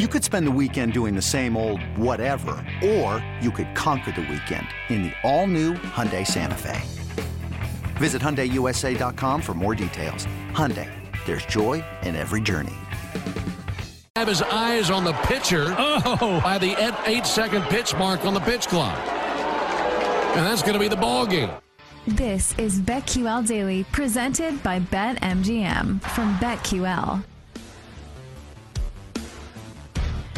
You could spend the weekend doing the same old whatever, or you could conquer the weekend in the all-new Hyundai Santa Fe. Visit HyundaiUSA.com for more details. Hyundai, there's joy in every journey. Have his eyes on the pitcher oh. by the eight second pitch mark on the pitch clock. And that's going to be the ball game. This is BetQL Daily, presented by BetMGM from BetQL.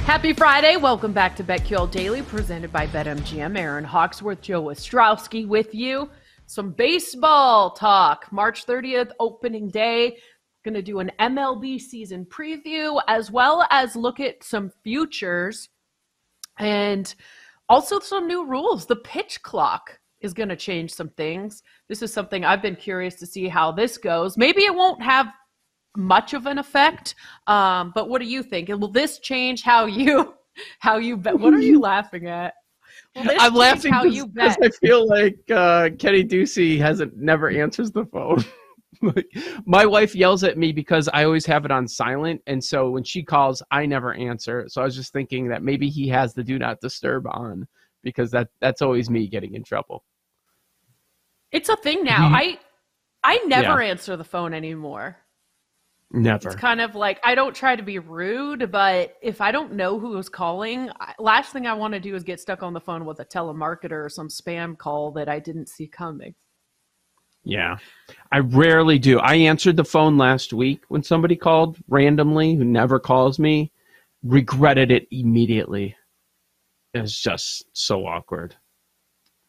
Happy Friday. Welcome back to BetQL Daily, presented by BetMGM. Aaron Hawksworth, Joe Ostrowski with you. Some baseball talk. March 30th, opening day. Going to do an MLB season preview as well as look at some futures and also some new rules. The pitch clock is going to change some things. This is something I've been curious to see how this goes. Maybe it won't have much of an effect. Um, but what do you think? Will this change how you how you bet? What are you laughing at? I'm laughing how you bet? I feel like uh, Kenny Ducey hasn't never answers the phone. my wife yells at me because I always have it on silent, and so when she calls, I never answer. So I was just thinking that maybe he has the do not disturb on because that that's always me getting in trouble. It's a thing now. I I never yeah. answer the phone anymore. Never. It's kind of like I don't try to be rude, but if I don't know who is calling, last thing I want to do is get stuck on the phone with a telemarketer or some spam call that I didn't see coming. Yeah. I rarely do. I answered the phone last week when somebody called randomly who never calls me, regretted it immediately. It was just so awkward.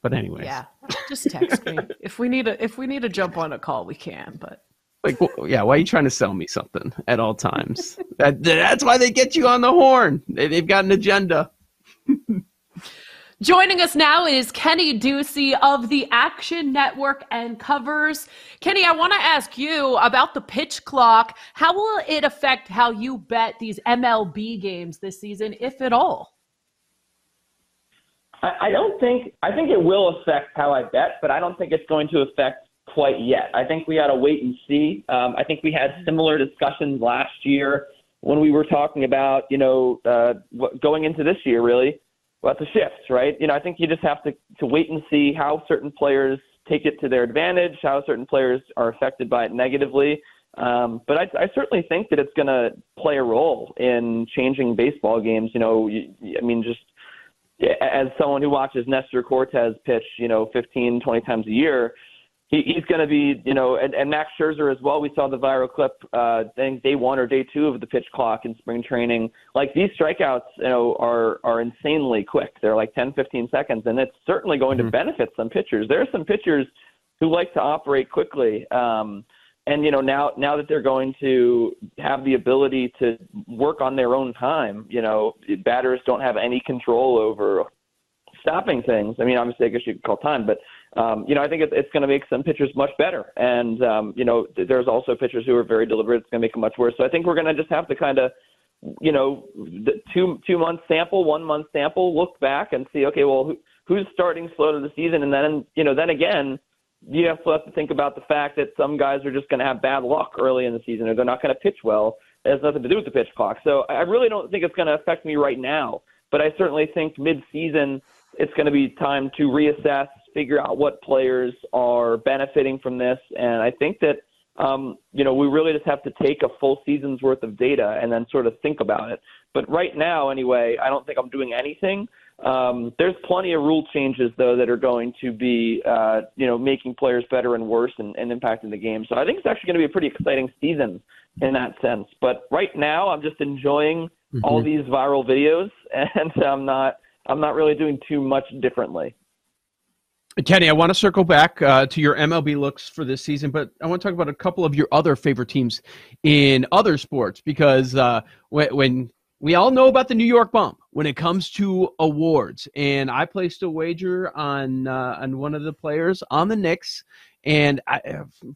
But anyway. Yeah. Just text me. if we need a if we need to jump on a call, we can, but like, yeah, why are you trying to sell me something at all times? that, that's why they get you on the horn. They, they've got an agenda. Joining us now is Kenny Ducey of the Action Network and Covers. Kenny, I want to ask you about the pitch clock. How will it affect how you bet these MLB games this season, if at all? I don't think I think it will affect how I bet, but I don't think it's going to affect quite yet. I think we got to wait and see. Um, I think we had similar discussions last year when we were talking about, you know, uh, going into this year, really, about the shifts, right? You know, I think you just have to, to wait and see how certain players take it to their advantage, how certain players are affected by it negatively. Um, but I, I certainly think that it's going to play a role in changing baseball games. You know, I mean, just as someone who watches Nestor Cortes pitch, you know, 15, 20 times a year, he, he's going to be, you know, and, and Max Scherzer as well. We saw the viral clip, uh, I think day one or day two of the pitch clock in spring training. Like these strikeouts, you know, are are insanely quick. They're like 10, 15 seconds, and it's certainly going mm-hmm. to benefit some pitchers. There are some pitchers who like to operate quickly. Um, and you know now now that they're going to have the ability to work on their own time, you know, batters don't have any control over stopping things. I mean, obviously, I guess you could call time, but um, you know, I think it, it's going to make some pitchers much better. And, um, you know, there's also pitchers who are very deliberate. It's going to make them much worse. So I think we're going to just have to kind of, you know, the two two month sample, one month sample, look back and see, okay, well, who, who's starting slow to the season, and then you know, then again, you have to have to think about the fact that some guys are just going to have bad luck early in the season, or they're not going to pitch well. It has nothing to do with the pitch clock. So I really don't think it's going to affect me right now. But I certainly think mid season, it's going to be time to reassess figure out what players are benefiting from this. And I think that, um, you know, we really just have to take a full season's worth of data and then sort of think about it. But right now, anyway, I don't think I'm doing anything. Um, there's plenty of rule changes, though, that are going to be, uh, you know, making players better and worse and, and impacting the game. So I think it's actually going to be a pretty exciting season in that sense. But right now, I'm just enjoying mm-hmm. all these viral videos, and I'm not, I'm not really doing too much differently. Kenny, I want to circle back uh, to your MLB looks for this season, but I want to talk about a couple of your other favorite teams in other sports because uh, when, when we all know about the New York bump when it comes to awards, and I placed a wager on uh, on one of the players on the Knicks, and I,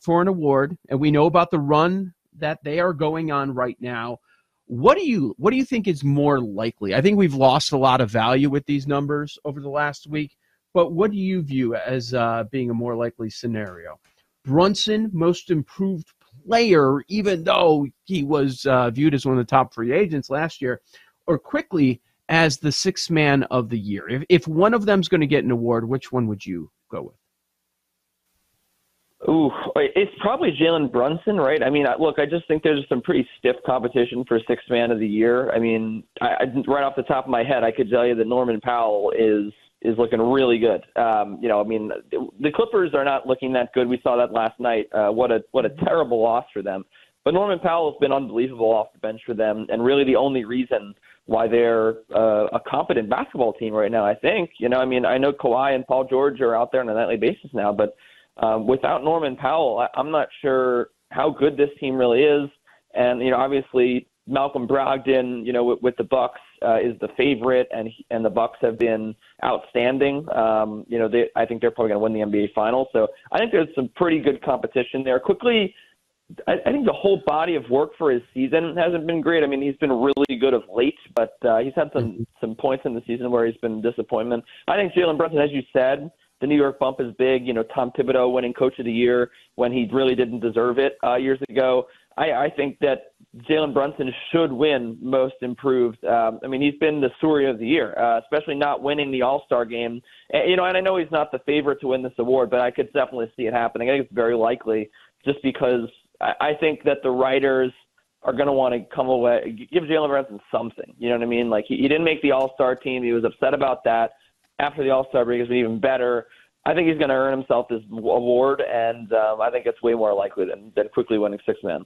for an award, and we know about the run that they are going on right now. What do you what do you think is more likely? I think we've lost a lot of value with these numbers over the last week, but what do you view as uh, being a more likely scenario? Brunson, most improved player, even though he was uh, viewed as one of the top free agents last year, or Quickley as the sixth man of the year? If, if one of them's going to get an award, which one would you go with? Ooh, it's probably Jalen Brunson, right? I mean, look, I just think there's some pretty stiff competition for sixth man of the year. I mean, I, I, right off the top of my head, I could tell you that Norman Powell is is looking really good. Um, you know, I mean, the Clippers are not looking that good. We saw that last night. Uh, what a what a terrible loss for them. But Norman Powell has been unbelievable off the bench for them, and really the only reason why they're uh, a competent basketball team right now. I think. You know, I mean, I know Kawhi and Paul George are out there on a nightly basis now, but um, without Norman Powell, I, I'm not sure how good this team really is. And you know, obviously Malcolm Brogdon, you know, with, with the Bucks uh, is the favorite, and and the Bucks have been outstanding. Um, you know, they, I think they're probably going to win the NBA Finals. So I think there's some pretty good competition there. Quickley, I, I think the whole body of work for his season hasn't been great. I mean, he's been really good of late, but uh, he's had some mm-hmm. some points in the season where he's been disappointment. I think Jalen Brunson, as you said, the New York bump is big. You know, Tom Thibodeau winning Coach of the Year when he really didn't deserve it uh, years ago. I, I think that Jalen Brunson should win Most Improved. Um, I mean, he's been the story of the year, uh, especially not winning the All Star game. And, you know, and I know he's not the favorite to win this award, but I could definitely see it happening. I think it's very likely, just because I, I think that the writers are going to want to come away, give Jalen Brunson something. You know what I mean? Like he, he didn't make the All Star team. He was upset about that. After the All Star break, has been even better. I think he's going to earn himself this award, and um, I think it's way more likely than, than Quickley winning six men.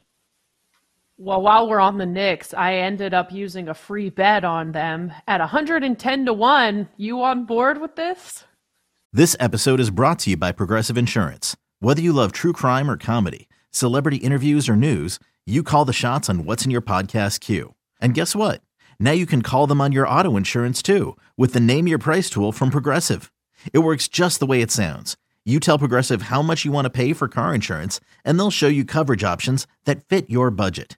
Well, while we're on the Knicks, I ended up using a free bet on them at 110 to 1. You on board with this? This episode is brought to you by Progressive Insurance. Whether you love true crime or comedy, celebrity interviews or news, you call the shots on what's in your podcast queue. And guess what? Now you can call them on your auto insurance too with the Name Your Price tool from Progressive. It works just the way it sounds. You tell Progressive how much you want to pay for car insurance, and they'll show you coverage options that fit your budget.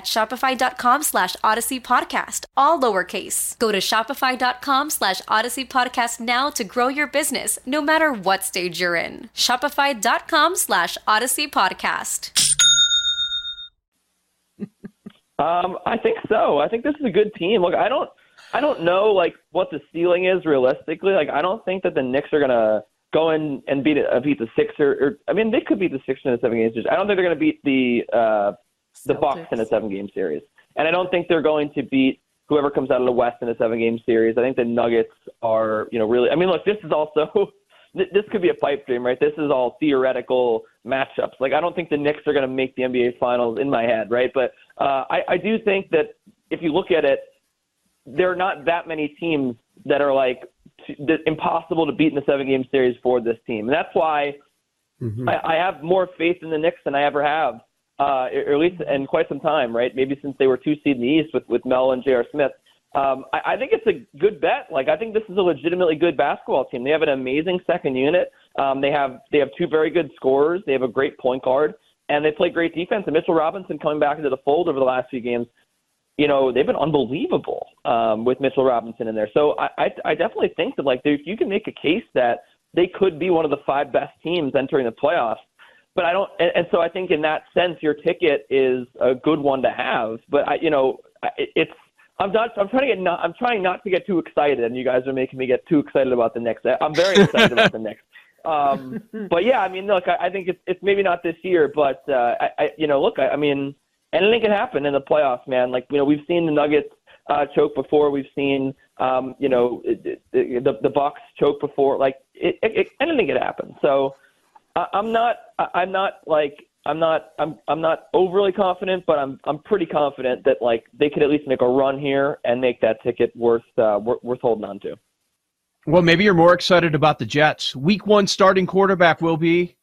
at shopify.com slash odyssey podcast, all lowercase. Go to shopify.com slash odyssey podcast now to grow your business no matter what stage you're in. Shopify.com slash odyssey podcast. Um, I think so. I think this is a good team. Look, I don't, I don't know like what the ceiling is realistically. Like, I don't think that the Knicks are gonna go in and beat uh, beat the Sixers. Or, I mean, they could beat the Sixers in a seven games. I don't think they're gonna beat the uh, the Bucks in a seven game series. And I don't think they're going to beat whoever comes out of the West in a seven game series. I think the Nuggets are, you know, really I mean, look, this is also this could be a pipe dream, right? This is all theoretical matchups. Like I don't think the Knicks are going to make the NBA finals in my head, right? But uh, I, I do think that if you look at it, there are not that many teams that are like t- impossible to beat in the seven game series for this team. And that's why mm-hmm. I, I have more faith in the Knicks than I ever have, uh, or at least in quite some time, right? Maybe since they were two seed in the East with with Mel and J.R. Smith. Um, I, I think it's a good bet. Like I think this is a legitimately good basketball team. They have an amazing second unit. Um, they have they have two very good scorers. They have a great point guard, and they play great defense. And Mitchell Robinson coming back into the fold over the last few games, you know, they've been unbelievable um, with Mitchell Robinson in there. So I, I, I definitely think that like if you can make a case that they could be one of the five best teams entering the playoffs. But I don't, and, and so I think in that sense, your ticket is a good one to have. But I, you know, it, it's I'm not. I'm trying to get. Not, I'm trying not to get too excited, and you guys are making me get too excited about the Knicks. I'm very excited about the Knicks. Um, but yeah, I mean, look, I, I think it's it's maybe not this year, but uh, I, I you know, look, I, I mean, anything can happen in the playoffs, man. Like you know, we've seen the Nuggets uh, choke before. We've seen um, you know the the Bucks choke before. Like it, it, it, anything could happen. So I, I'm not. I, I'm not like I'm not I'm I'm not overly confident, but I'm I'm pretty confident that like they could at least make a run here and make that ticket worth uh, worth, worth holding on to. Well, maybe you're more excited about the Jets. Week one starting quarterback will be.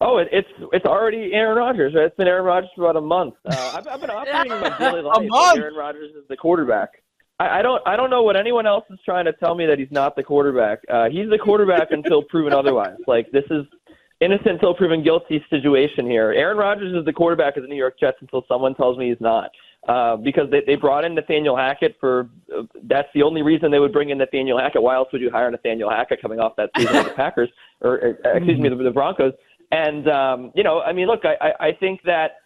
Oh, it, it's it's already Aaron Rodgers. Right? It's been Aaron Rodgers for about a month. Uh, I've, I've been operating my daily life. Aaron Rodgers is the quarterback. I, I don't I don't know what anyone else is trying to tell me that he's not the quarterback. Uh, he's the quarterback until proven otherwise. Like this is innocent until proven guilty situation here. Aaron Rodgers is the quarterback of the New York Jets until someone tells me he's not. Uh, because they, they brought in Nathaniel Hackett for uh, that's the only reason they would bring in Nathaniel Hackett. Why else would you hire Nathaniel Hackett coming off that season with the Packers or, or excuse me the, the Broncos? And um, you know, I mean, look, I, I, I think that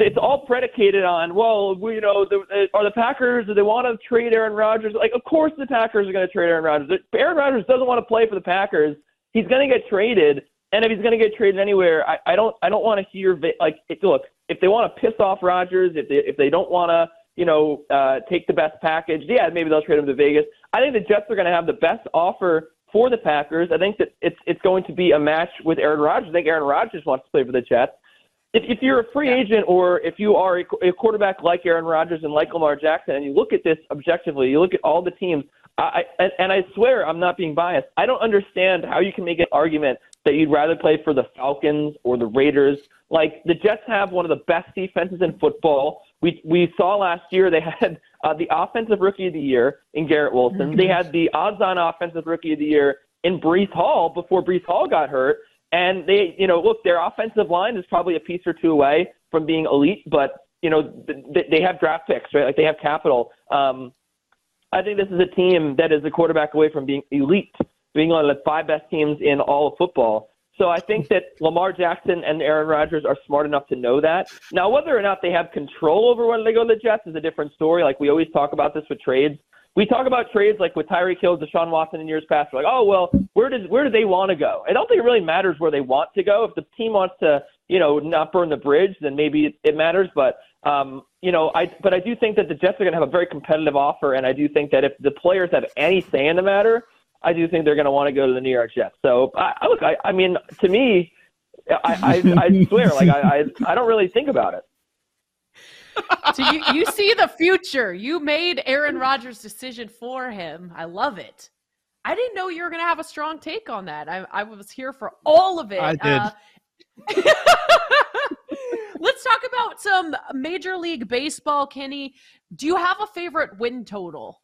it's all predicated on well, we, you know, the, are the Packers do they want to trade Aaron Rodgers? Like, of course the Packers are going to trade Aaron Rodgers. Aaron Rodgers doesn't want to play for the Packers. He's going to get traded and if he's going to get traded anywhere, I, I don't I don't want to hear like if, look if they want to piss off Rodgers, if they if they don't want to you know uh, take the best package, yeah, maybe they'll trade him to Vegas. I think the Jets are going to have the best offer for the Packers. I think that it's it's going to be a match with Aaron Rodgers. I think Aaron Rodgers wants to play for the Jets. If, if you're a free agent or if you are a, a quarterback like Aaron Rodgers and like Lamar Jackson, and you look at this objectively, you look at all the teams. I, I and I swear I'm not being biased. I don't understand how you can make an argument that you'd rather play for the Falcons or the Raiders. Like the Jets have one of the best defenses in football. We we saw last year they had uh, the offensive rookie of the year in Garrett Wilson. They had the odds-on offensive rookie of the year in Breece Hall before Breece Hall got hurt. And they, you know, look, their offensive line is probably a piece or two away from being elite, but you know, they have draft picks, right? Like they have capital. Um, I think this is a team that is a quarterback away from being elite being one of the five best teams in all of football. So I think that Lamar Jackson and Aaron Rodgers are smart enough to know that. Now, whether or not they have control over when they go to the Jets is a different story. Like we always talk about this with trades. We talk about trades like with Tyreek Hill, Deshaun Watson in years past. We're like, oh well, where does where do they want to go? I don't think it really matters where they want to go. If the team wants to, you know, not burn the bridge, then maybe it, it matters. But um, you know, I but I do think that the Jets are going to have a very competitive offer, and I do think that if the players have any say in the matter, I do think they're going to want to go to the New York Jets. So, I, look, I, I mean, to me, I, I, I swear, like I, I, I don't really think about it. So you, you see the future. You made Aaron Rodgers' decision for him. I love it. I didn't know you were going to have a strong take on that. I, I was here for all of it. I did. Uh, let's talk about some Major League Baseball, Kenny. Do you have a favorite win total?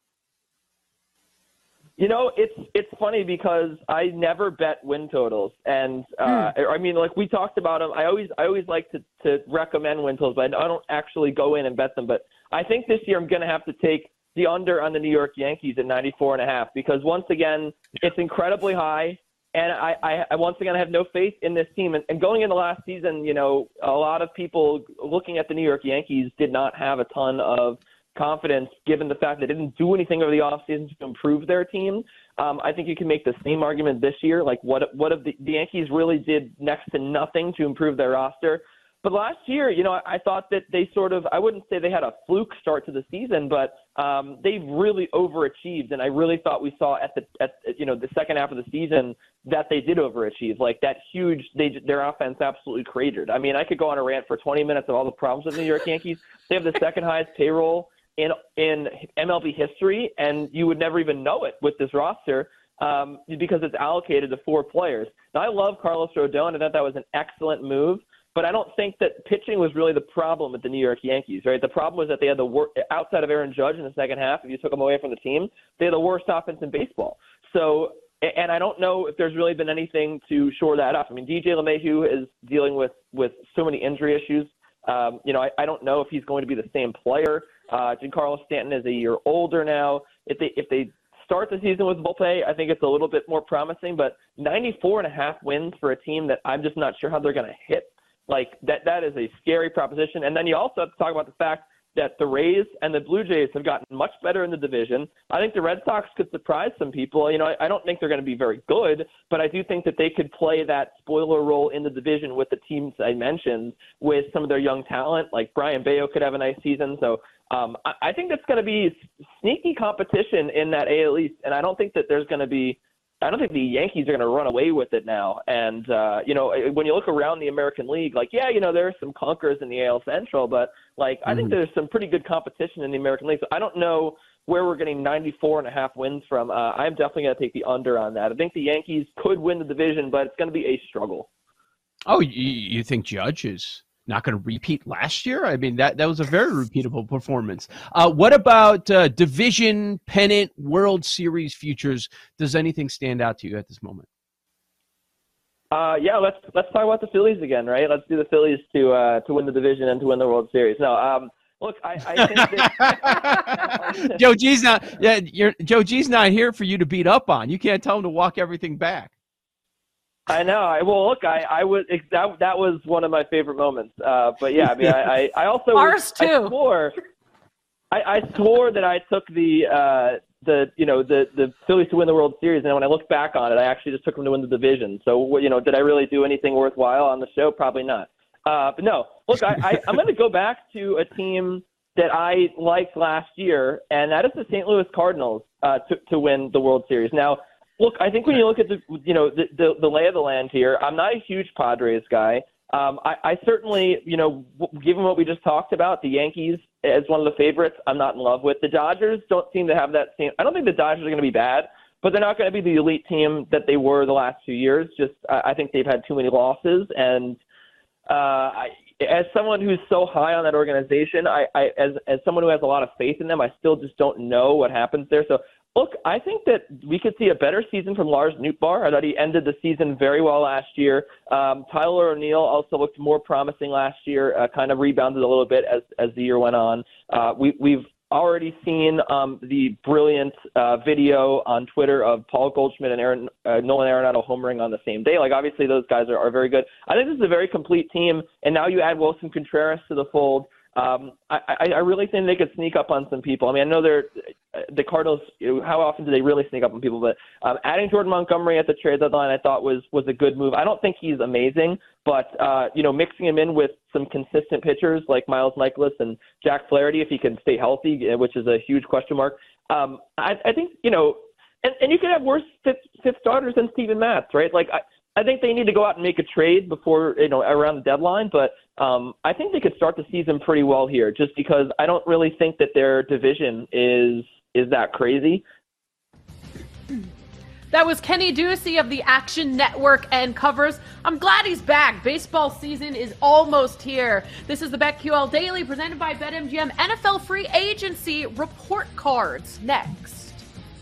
You know, it's it's funny because I never bet win totals, and uh, mm. I mean, like we talked about them. I always I always like to to recommend win totals, but I don't actually go in and bet them. But I think this year I'm going to have to take the under on the New York Yankees at 94 and a half because once again it's incredibly high, and I, I, I once again I have no faith in this team. And, and going into last season, you know, a lot of people looking at the New York Yankees did not have a ton of confidence given the fact they didn't do anything over the offseason to improve their team. Um, I think you can make the same argument this year. Like, what what if the, the Yankees really did next to nothing to improve their roster? But last year, you know, I, I thought that they sort of, I wouldn't say they had a fluke start to the season, but um, they really overachieved. And I really thought we saw at the, at, you know, the second half of the season that they did overachieve. Like that huge, they, their offense absolutely cratered. I mean, I could go on a rant for 20 minutes of all the problems with the New York Yankees. They have the second highest payroll in in MLB history, and you would never even know it with this roster. um, because it's allocated to four players. Now, I love Carlos Rodon. I thought that was an excellent move. But I don't think that pitching was really the problem with the New York Yankees, right? The problem was that they had the worst, outside of Aaron Judge in the second half, if you took him away from the team, they had the worst offense in baseball. So, and I don't know if there's really been anything to shore that up. I mean, DJ LeMahieu is dealing with, with so many injury issues. Um, you know, I, I don't know if he's going to be the same player. Uh, Giancarlo Stanton is a year older now. If they, if they start the season with Volpe, I think it's a little bit more promising, but 94 and a half wins for a team that I'm just not sure how they're going to hit like that that is a scary proposition. And then you also have to talk about the fact that the Rays and the Blue Jays have gotten much better in the division. I think the Red Sox could surprise some people. You know, I, I don't think they're going to be very good, but I do think that they could play that spoiler role in the division with the teams I mentioned with some of their young talent. Like Brayan Bello could have a nice season. So um, I, I think that's going to be sneaky competition in that AL East, and I don't think that there's going to be I don't think the Yankees are going to run away with it now. And uh, you know, when you look around the American League, like yeah, you know, there are some conquerors in the AL Central, but like mm-hmm. I think mm-hmm. there's some pretty good competition in the American League. So I don't know where we're getting 94 and a half wins from. Uh, I'm definitely going to take the under on that. I think the Yankees could win the division, but it's going to be a struggle. Oh, you, you think Judge is not going to repeat last year. I mean, that, that was a very repeatable performance. Uh, what about uh, division, pennant, World Series futures? Does anything stand out to you at this moment? Uh, yeah, let's let's talk about the Phillies again, right? Let's do the Phillies to uh, to win the division and to win the World Series. No, um, look, I, I think that Joe G's not. Yeah, you're, Joe G's not here for you to beat up on. You can't tell him to walk everything back. I know. I well, look, I I was that that was one of my favorite moments. Uh, but yeah, I mean, I I, I also ours too. I swore, I, I swore that I took the uh, the you know the the Phillies to win the World Series, and when I look back on it, I actually just took them to win the division. So you know, did I really do anything worthwhile on the show? Probably not. Uh, but no, look, I, I I'm going to go back to a team that I liked last year, and that is the St. Louis Cardinals uh, to to win the World Series. Now Look, I think when you look at the you know the, the, the lay of the land here, I'm not a huge Padres guy. Um, I, I certainly, you know, given what we just talked about, the Yankees as one of the favorites, I'm not in love with. The Dodgers don't seem to have that same. I don't think the Dodgers are going to be bad, but they're not going to be the elite team that they were the last few years. Just I, I think they've had too many losses, and uh, I, as someone who's so high on that organization, I, I as as someone who has a lot of faith in them, I still just don't know what happens there. So Look, I think that we could see a better season from Lars Nootbaar. I thought he ended the season very well last year. Um, Tyler O'Neill also looked more promising last year, uh, kind of rebounded a little bit as as the year went on. Uh, we, we've already seen um, the brilliant uh, video on Twitter of Paul Goldschmidt and Aaron, uh, Nolan Arenado homering on the same day. Like, obviously, those guys are, are very good. I think this is a very complete team, and now you add Willson Contreras to the fold. Um, I, I, really think they could sneak up on some people. I mean, I know they're the Cardinals. You know, how often do they really sneak up on people? But um, adding Jordan Montgomery at the trade deadline, I thought was was a good move. I don't think he's amazing, but uh, you know, mixing him in with some consistent pitchers like Miles Mikolas and Jack Flaherty, if he can stay healthy, which is a huge question mark. Um, I, I think you know, and, and you could have worse fifth, fifth starters than Steven Matz, right? Like I, I think they need to go out and make a trade before you know around the deadline, but um, I think they could start the season pretty well here, just because I don't really think that their division is is that crazy. That was Kenny Ducey of the Action Network and covers. I'm glad he's back. Baseball season is almost here. This is the BetQL Daily presented by BetMGM NFL Free Agency Report Cards. Next.